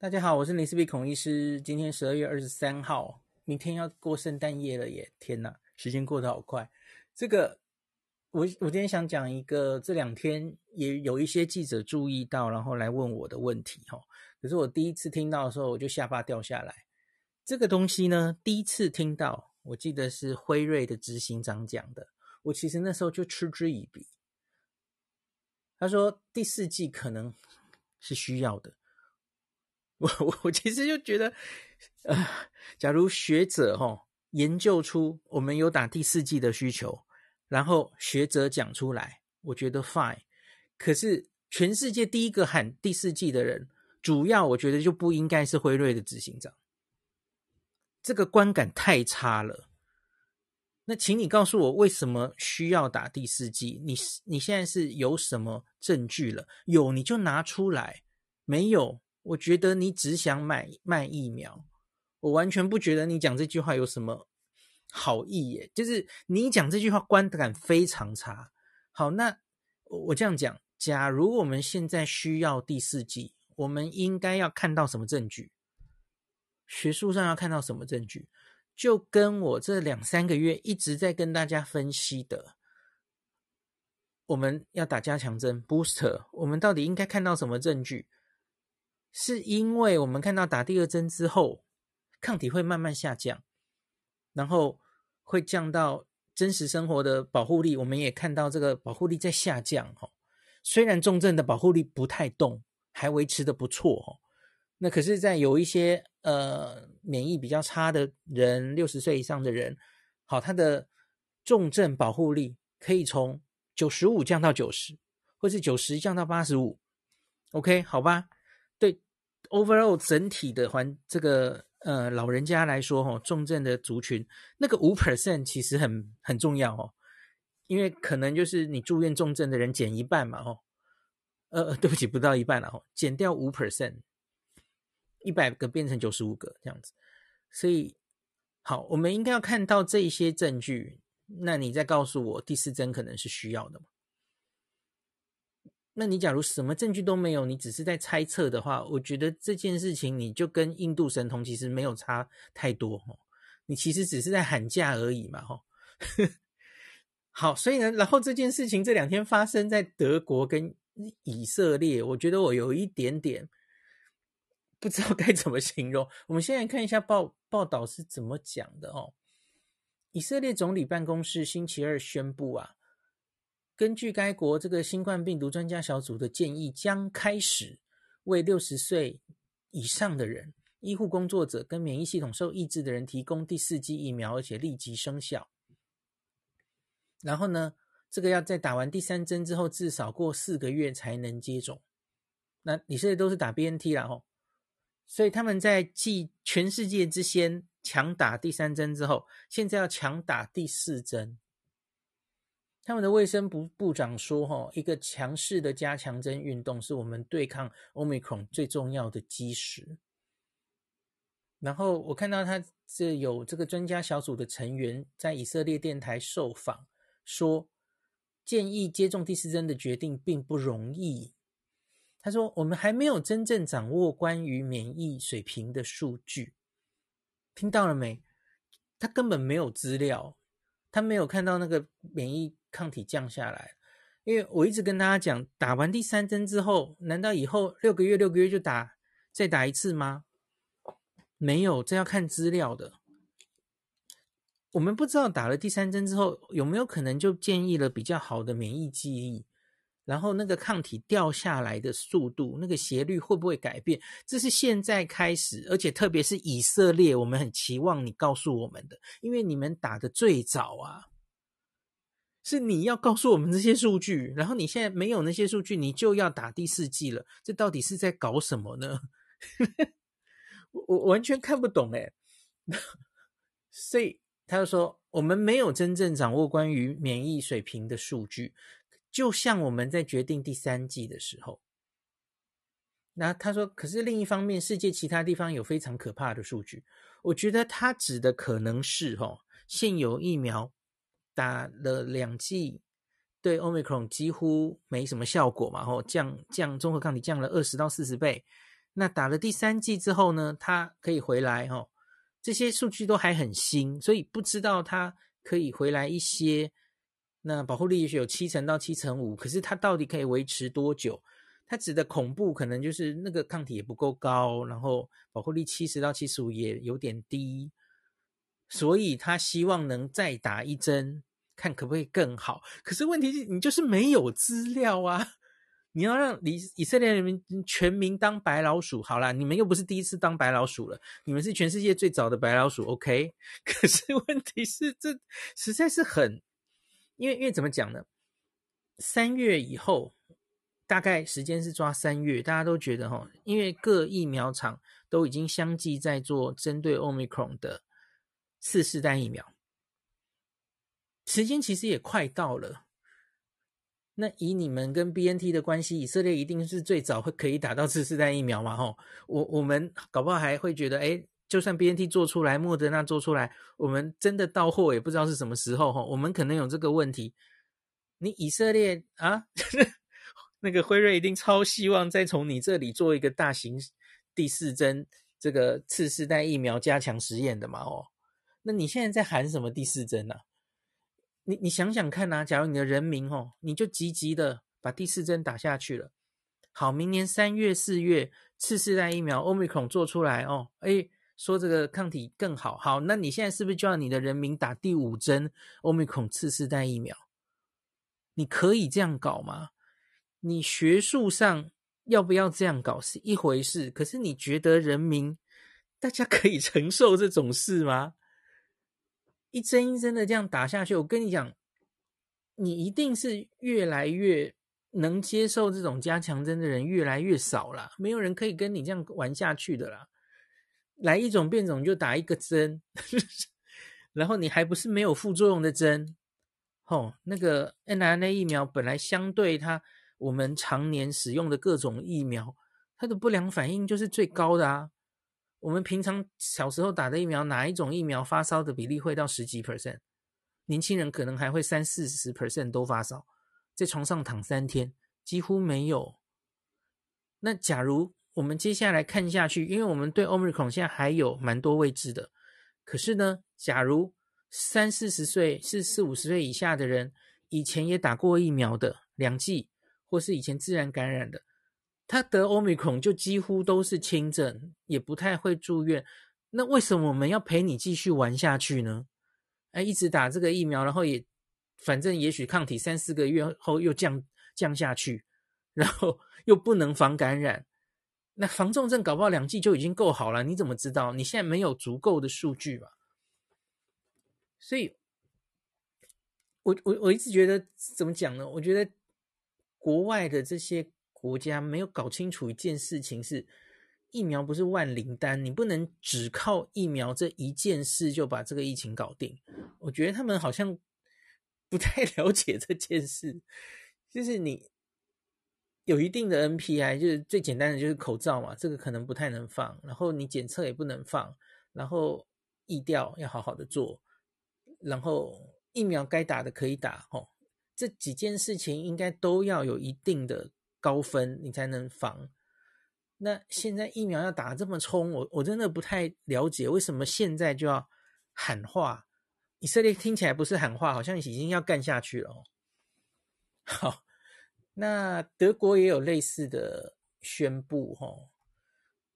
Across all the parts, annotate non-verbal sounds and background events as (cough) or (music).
大家好，我是林氏璧孔医师。今天十二月二十三号，明天要过圣诞夜了耶！天哪，时间过得好快。这个，我我今天想讲一个，这两天也有一些记者注意到，然后来问我的问题哈。可是我第一次听到的时候，我就下巴掉下来。这个东西呢，第一次听到，我记得是辉瑞的执行长讲的。我其实那时候就嗤之以鼻。他说第四季可能是需要的。我我其实就觉得，呃，假如学者哈、哦、研究出我们有打第四季的需求，然后学者讲出来，我觉得 fine。可是全世界第一个喊第四季的人，主要我觉得就不应该是辉瑞的执行长，这个观感太差了。那请你告诉我，为什么需要打第四季？你你现在是有什么证据了？有你就拿出来，没有？我觉得你只想买卖疫苗，我完全不觉得你讲这句话有什么好意耶。就是你讲这句话观感非常差。好，那我这样讲，假如我们现在需要第四季，我们应该要看到什么证据？学术上要看到什么证据？就跟我这两三个月一直在跟大家分析的，我们要打加强针 booster，我们到底应该看到什么证据？是因为我们看到打第二针之后，抗体会慢慢下降，然后会降到真实生活的保护力。我们也看到这个保护力在下降，哈，虽然重症的保护力不太动，还维持的不错，哈。那可是，在有一些呃免疫比较差的人，六十岁以上的人，好，他的重症保护力可以从九十五降到九十，或是九十降到八十五。OK，好吧。Overall 整体的环这个呃老人家来说哈，重症的族群那个五 percent 其实很很重要哦，因为可能就是你住院重症的人减一半嘛哦，呃对不起不到一半了哦，减掉五 percent，一百个变成九十五个这样子，所以好，我们应该要看到这一些证据，那你再告诉我第四针可能是需要的吗？那你假如什么证据都没有，你只是在猜测的话，我觉得这件事情你就跟印度神童其实没有差太多哦。你其实只是在喊价而已嘛，哈。(laughs) 好，所以呢，然后这件事情这两天发生在德国跟以色列，我觉得我有一点点不知道该怎么形容。我们先来看一下报报道是怎么讲的哦。以色列总理办公室星期二宣布啊。根据该国这个新冠病毒专家小组的建议，将开始为六十岁以上的人、医护工作者跟免疫系统受抑制的人提供第四剂疫苗，而且立即生效。然后呢，这个要在打完第三针之后，至少过四个月才能接种。那你现在都是打 BNT 啦吼，所以他们在继全世界之先强打第三针之后，现在要强打第四针。他们的卫生部部长说：“哈，一个强势的加强针运动是我们对抗 Omicron 最重要的基石。”然后我看到他这有这个专家小组的成员在以色列电台受访，说建议接种第四针的决定并不容易。他说：“我们还没有真正掌握关于免疫水平的数据，听到了没？他根本没有资料，他没有看到那个免疫。”抗体降下来，因为我一直跟大家讲，打完第三针之后，难道以后六个月六个月就打再打一次吗？没有，这要看资料的。我们不知道打了第三针之后有没有可能就建立了比较好的免疫记忆，然后那个抗体掉下来的速度，那个斜率会不会改变？这是现在开始，而且特别是以色列，我们很期望你告诉我们的，因为你们打的最早啊。是你要告诉我们这些数据，然后你现在没有那些数据，你就要打第四季了，这到底是在搞什么呢？(laughs) 我我完全看不懂哎，所以他就说，我们没有真正掌握关于免疫水平的数据，就像我们在决定第三季的时候。那他说，可是另一方面，世界其他地方有非常可怕的数据，我觉得他指的可能是哦，现有疫苗。打了两剂，对 Omicron 几乎没什么效果嘛，吼降降综合抗体降了二十到四十倍，那打了第三剂之后呢，它可以回来哦。这些数据都还很新，所以不知道它可以回来一些。那保护力也许有七成到七成五，可是它到底可以维持多久？它指的恐怖可能就是那个抗体也不够高，然后保护力七十到七十五也有点低，所以他希望能再打一针，看可不可以更好。可是问题是你就是没有资料啊！你要让以以色列人民全民当白老鼠，好啦，你们又不是第一次当白老鼠了，你们是全世界最早的白老鼠，OK？(laughs) 可是问题是这实在是很，因为因为怎么讲呢？三月以后。大概时间是抓三月，大家都觉得哈，因为各疫苗厂都已经相继在做针对 Omicron 的次世代疫苗，时间其实也快到了。那以你们跟 BNT 的关系，以色列一定是最早会可以打到次世代疫苗嘛？哈，我我们搞不好还会觉得，哎，就算 BNT 做出来，莫德纳做出来，我们真的到货也不知道是什么时候哈，我们可能有这个问题。你以色列啊？(laughs) 那个辉瑞一定超希望再从你这里做一个大型第四针这个次世代疫苗加强实验的嘛？哦，那你现在在喊什么第四针呢、啊？你你想想看呐、啊，假如你的人民哦，你就积极的把第四针打下去了，好，明年三月四月次世代疫苗 Omicron 做出来哦，诶，说这个抗体更好，好，那你现在是不是就要你的人民打第五针 Omicron 次世代疫苗？你可以这样搞吗？你学术上要不要这样搞是一回事，可是你觉得人民大家可以承受这种事吗？一针一针的这样打下去，我跟你讲，你一定是越来越能接受这种加强针的人越来越少了，没有人可以跟你这样玩下去的啦。来一种变种就打一个针，(laughs) 然后你还不是没有副作用的针，吼，那个 mRNA 疫苗本来相对它。我们常年使用的各种疫苗，它的不良反应就是最高的啊。我们平常小时候打的疫苗，哪一种疫苗发烧的比例会到十几 percent？年轻人可能还会三四十 percent 都发烧，在床上躺三天几乎没有。那假如我们接下来看下去，因为我们对 Omicron 现在还有蛮多未知的，可是呢，假如三四十岁、四四五十岁以下的人，以前也打过疫苗的两剂。或是以前自然感染的，他得 Omicron 就几乎都是轻症，也不太会住院。那为什么我们要陪你继续玩下去呢？哎，一直打这个疫苗，然后也反正也许抗体三四个月后又降降下去，然后又不能防感染。那防重症搞不好两剂就已经够好了，你怎么知道？你现在没有足够的数据嘛？所以，我我我一直觉得怎么讲呢？我觉得。国外的这些国家没有搞清楚一件事情是，疫苗不是万灵丹，你不能只靠疫苗这一件事就把这个疫情搞定。我觉得他们好像不太 (laughs) 了解这件事，就是你有一定的 NPI，就是最简单的就是口罩嘛，这个可能不太能放，然后你检测也不能放，然后疫调要好好的做，然后疫苗该打的可以打，哦。这几件事情应该都要有一定的高分，你才能防。那现在疫苗要打这么冲，我我真的不太了解为什么现在就要喊话。以色列听起来不是喊话，好像已经要干下去了哦。(laughs) 好，那德国也有类似的宣布哦。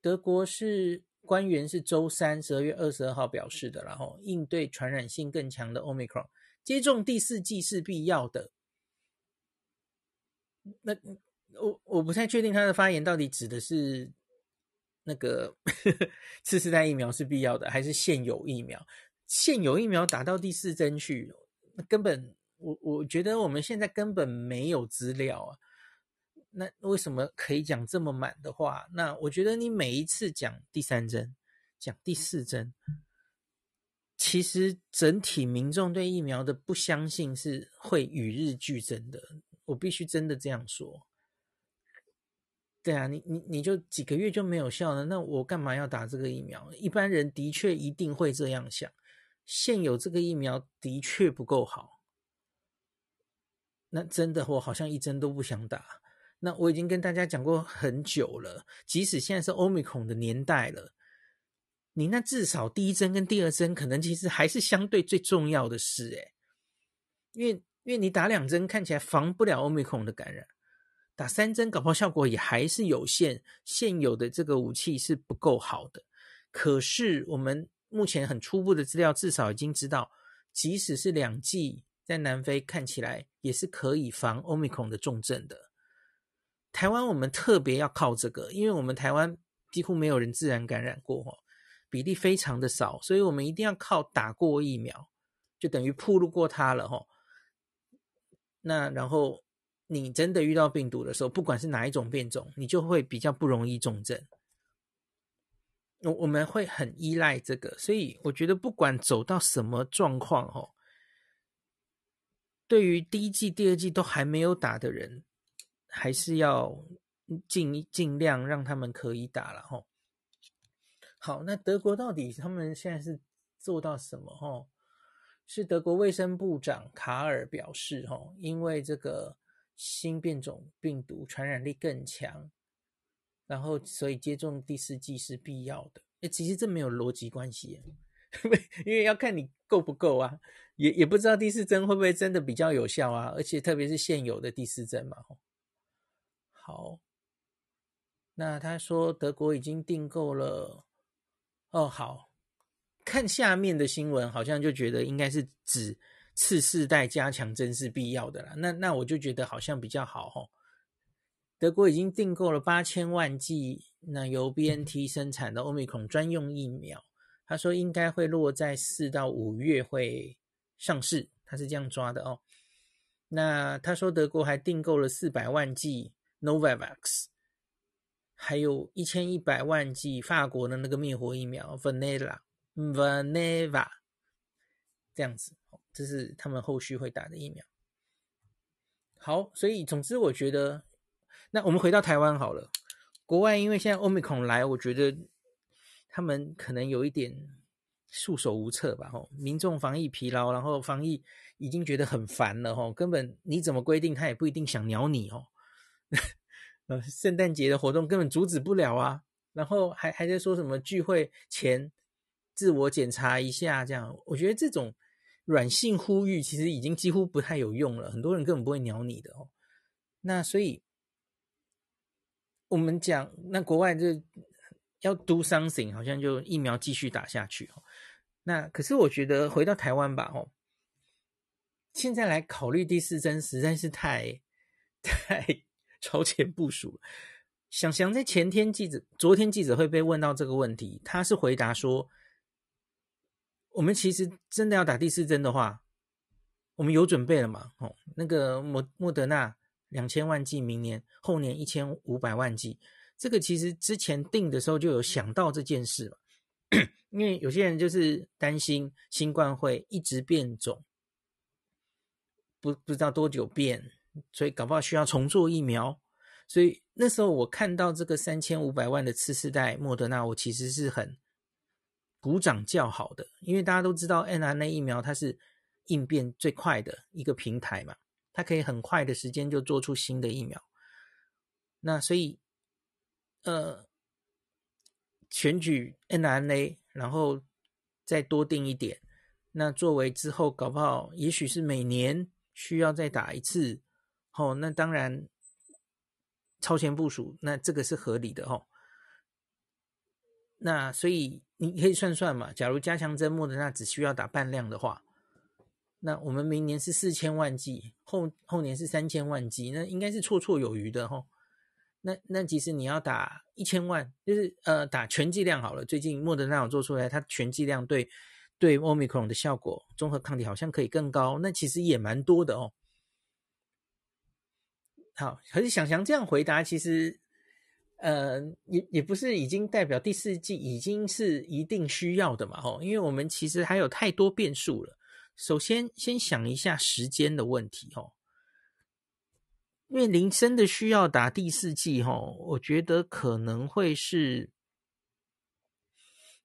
德国是官员是周三十二月二十二号表示的，然后应对传染性更强的 Omicron。接种第四剂是必要的。那我我不太确定他的发言到底指的是那个呵呵 (laughs) 次世代疫苗是必要的，还是现有疫苗？现有疫苗打到第四针去，那根本我我觉得我们现在根本没有资料啊。那为什么可以讲这么满的话？那我觉得你每一次讲第三针，讲第四针。其实整体民众对疫苗的不相信是会与日俱增的，我必须真的这样说。对啊，你你你就几个月就没有效了，那我干嘛要打这个疫苗？一般人的确一定会这样想，现有这个疫苗的确不够好，那真的我好像一针都不想打。那我已经跟大家讲过很久了，即使现在是欧米孔的年代了，你那至少第一针跟第二针可能其实还是相对最重要的事，诶，因为因为你打两针看起来防不了欧米孔的感染，打三针搞不好效果也还是有限，现有的这个武器是不够好的。可是我们目前很初步的资料，至少已经知道，即使是两剂，在南非看起来也是可以防 Omicron 的重症的。台湾我们特别要靠这个，因为我们台湾几乎没有人自然感染过，比例非常的少，所以我们一定要靠打过疫苗，就等于暴露过它了哈。那然后你真的遇到病毒的时候，不管是哪一种变种，你就会比较不容易重症。我我们会很依赖这个，所以我觉得不管走到什么状况吼，对于第一季、第二季都还没有打的人。还是要尽尽量让他们可以打了吼。好，那德国到底他们现在是做到什么吼？是德国卫生部长卡尔表示吼，因为这个新变种病毒传染力更强，然后所以接种第四剂是必要的。诶，其实这没有逻辑关系，(laughs) 因为要看你够不够啊，也也不知道第四针会不会真的比较有效啊，而且特别是现有的第四针嘛吼。好，那他说德国已经订购了。哦，好，看下面的新闻，好像就觉得应该是指次世代加强针是必要的啦。那那我就觉得好像比较好哦。德国已经订购了八千万剂，那由 BNT 生产的 Omicron 专用疫苗。他说应该会落在四到五月会上市，他是这样抓的哦。那他说德国还订购了四百万剂。Novavax，还有一千一百万剂法国的那个灭活疫苗 Valneva，Valneva，这样子，这是他们后续会打的疫苗。好，所以总之我觉得，那我们回到台湾好了。国外因为现在 Omicron 来，我觉得他们可能有一点束手无策吧。吼，民众防疫疲劳，然后防疫已经觉得很烦了。吼，根本你怎么规定，他也不一定想鸟你。哦。(laughs) 呃，圣诞节的活动根本阻止不了啊，然后还还在说什么聚会前自我检查一下，这样我觉得这种软性呼吁其实已经几乎不太有用了，很多人根本不会鸟你的哦。那所以我们讲，那国外就要 do something，好像就疫苗继续打下去。那可是我觉得回到台湾吧，哦，现在来考虑第四针实在是太太。超前部署，想想在前天记者、昨天记者会被问到这个问题，他是回答说：“我们其实真的要打第四针的话，我们有准备了嘛？哦，那个莫莫德纳两千万剂，明年后年一千五百万剂，这个其实之前定的时候就有想到这件事嘛。因为有些人就是担心新冠会一直变种，不不知道多久变。”所以搞不好需要重做疫苗，所以那时候我看到这个三千五百万的次世代莫德纳，我其实是很鼓掌叫好的，因为大家都知道 nrna 疫苗它是应变最快的一个平台嘛，它可以很快的时间就做出新的疫苗。那所以，呃，选举 NRNA，然后再多定一点，那作为之后搞不好，也许是每年需要再打一次。哦，那当然超前部署，那这个是合理的哦。那所以你可以算算嘛，假如加强针莫德纳只需要打半量的话，那我们明年是四千万剂，后后年是三千万剂，那应该是绰绰有余的哦。那那其实你要打一千万，就是呃打全剂量好了。最近莫德纳有做出来，它全剂量对对 Omicron 的效果，综合抗体好像可以更高，那其实也蛮多的哦。好，可是想想这样回答，其实，呃，也也不是已经代表第四季已经是一定需要的嘛，吼，因为我们其实还有太多变数了。首先，先想一下时间的问题，吼，因为林真的需要打第四季，吼，我觉得可能会是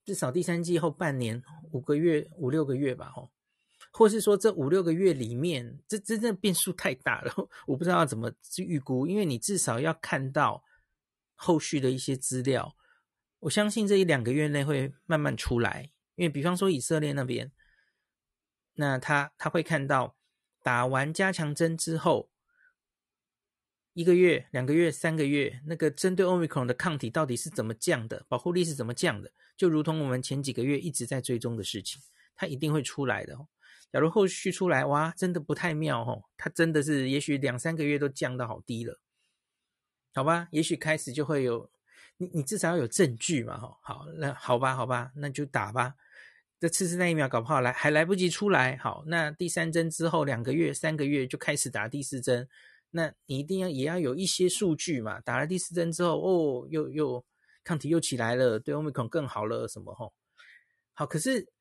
至少第三季后半年，五个月、五六个月吧，吼，或是说这五六个月里面，这真正变数太大了，(laughs) 我不知道要怎么去预估，因为你至少要看到后续的一些资料。我相信这一两个月内会慢慢出来，因为比方说以色列那边，那他他会看到打完加强针之后，一个月、两个月、三个月，那个针对 Omicron 的抗体到底是怎么降的，保护力是怎么降的，就如同我们前几个月一直在追踪的事情，它一定会出来的。假如后续出来，哇，真的不太妙哦，它真的是也许两三个月都降到好低了，好吧？也许开始就会有。你你至少要有证据嘛，哈，好，那好吧，好吧，那就打吧。这次世代疫苗搞不好来还来不及出来，好，那第三针之后两个月、三个月就开始打第四针，那你一定要也要有一些数据嘛。打了第四针之后，哦，又又抗体又起来了，对 Omicron 更好了，什么哈？好，可是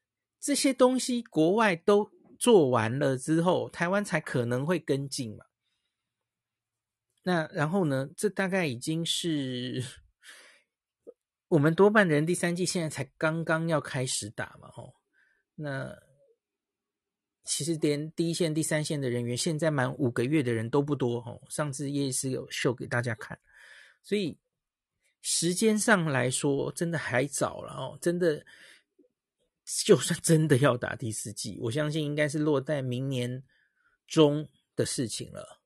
这些东西国外都做完了之后，台湾才可能会跟进嘛。那然后呢？这大概已经是。我们多半人第三剂现在才刚刚要开始打嘛，吼，那其实连第一线、第三线的人员，现在满五个月的人都不多，哦。上次叶医师有秀给大家看，所以时间上来说，真的还早了哦。真的，就算真的要打第四剂，我相信应该是落在明年中的事情了。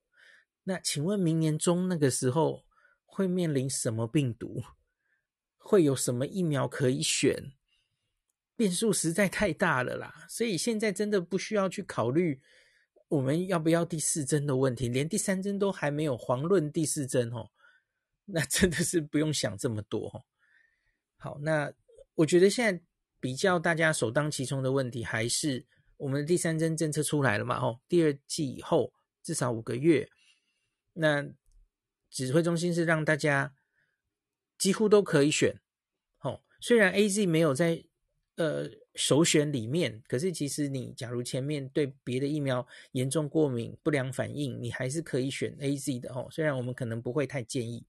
那请问明年中那个时候会面临什么病毒？会有什么疫苗可以选？变数实在太大了啦，所以现在真的不需要去考虑我们要不要第四针的问题，连第三针都还没有遑论第四针哦，(laughs) 那真的是不用想这么多哦。好，那我觉得现在比较大家首当其冲的问题还是我们的第三针政策出来了嘛？哦，第二季以后至少五个月，那指挥中心是让大家。几乎都可以选，哦，虽然 AZ 没有在呃首选里面，可是其实你假如前面对别的疫苗严重过敏、不良反应，你还是可以选 AZ 的哦。虽然我们可能不会太建议。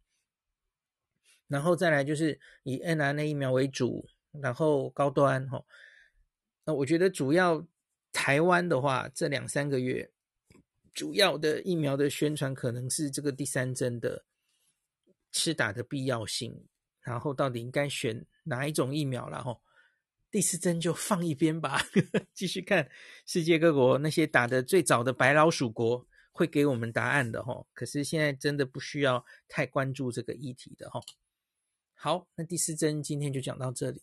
然后再来就是以 N R N A 疫苗为主，然后高端哦。那我觉得主要台湾的话，这两三个月主要的疫苗的宣传可能是这个第三针的。施打的必要性，然后到底应该选哪一种疫苗了吼？第四针就放一边吧，(laughs) 继续看世界各国那些打的最早的白老鼠国会给我们答案的吼。可是现在真的不需要太关注这个议题的吼。好，那第四针今天就讲到这里。